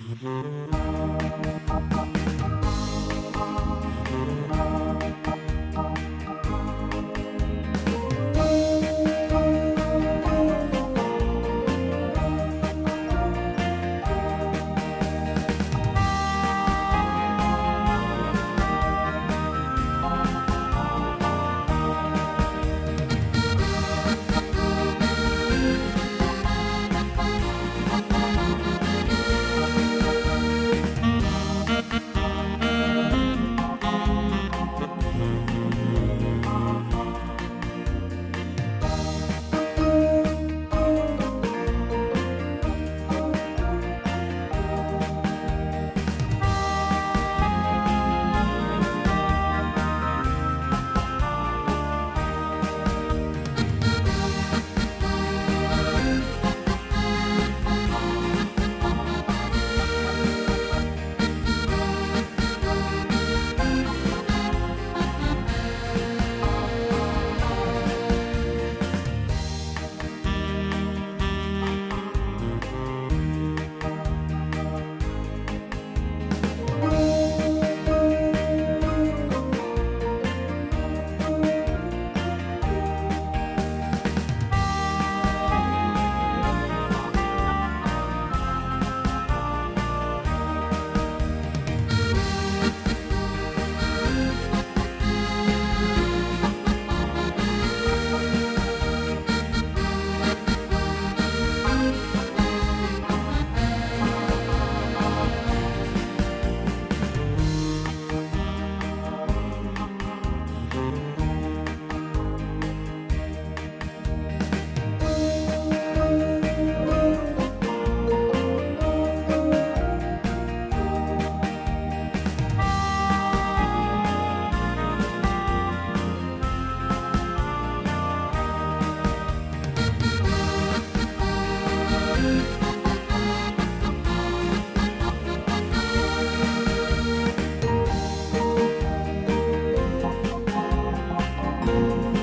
Música Bye.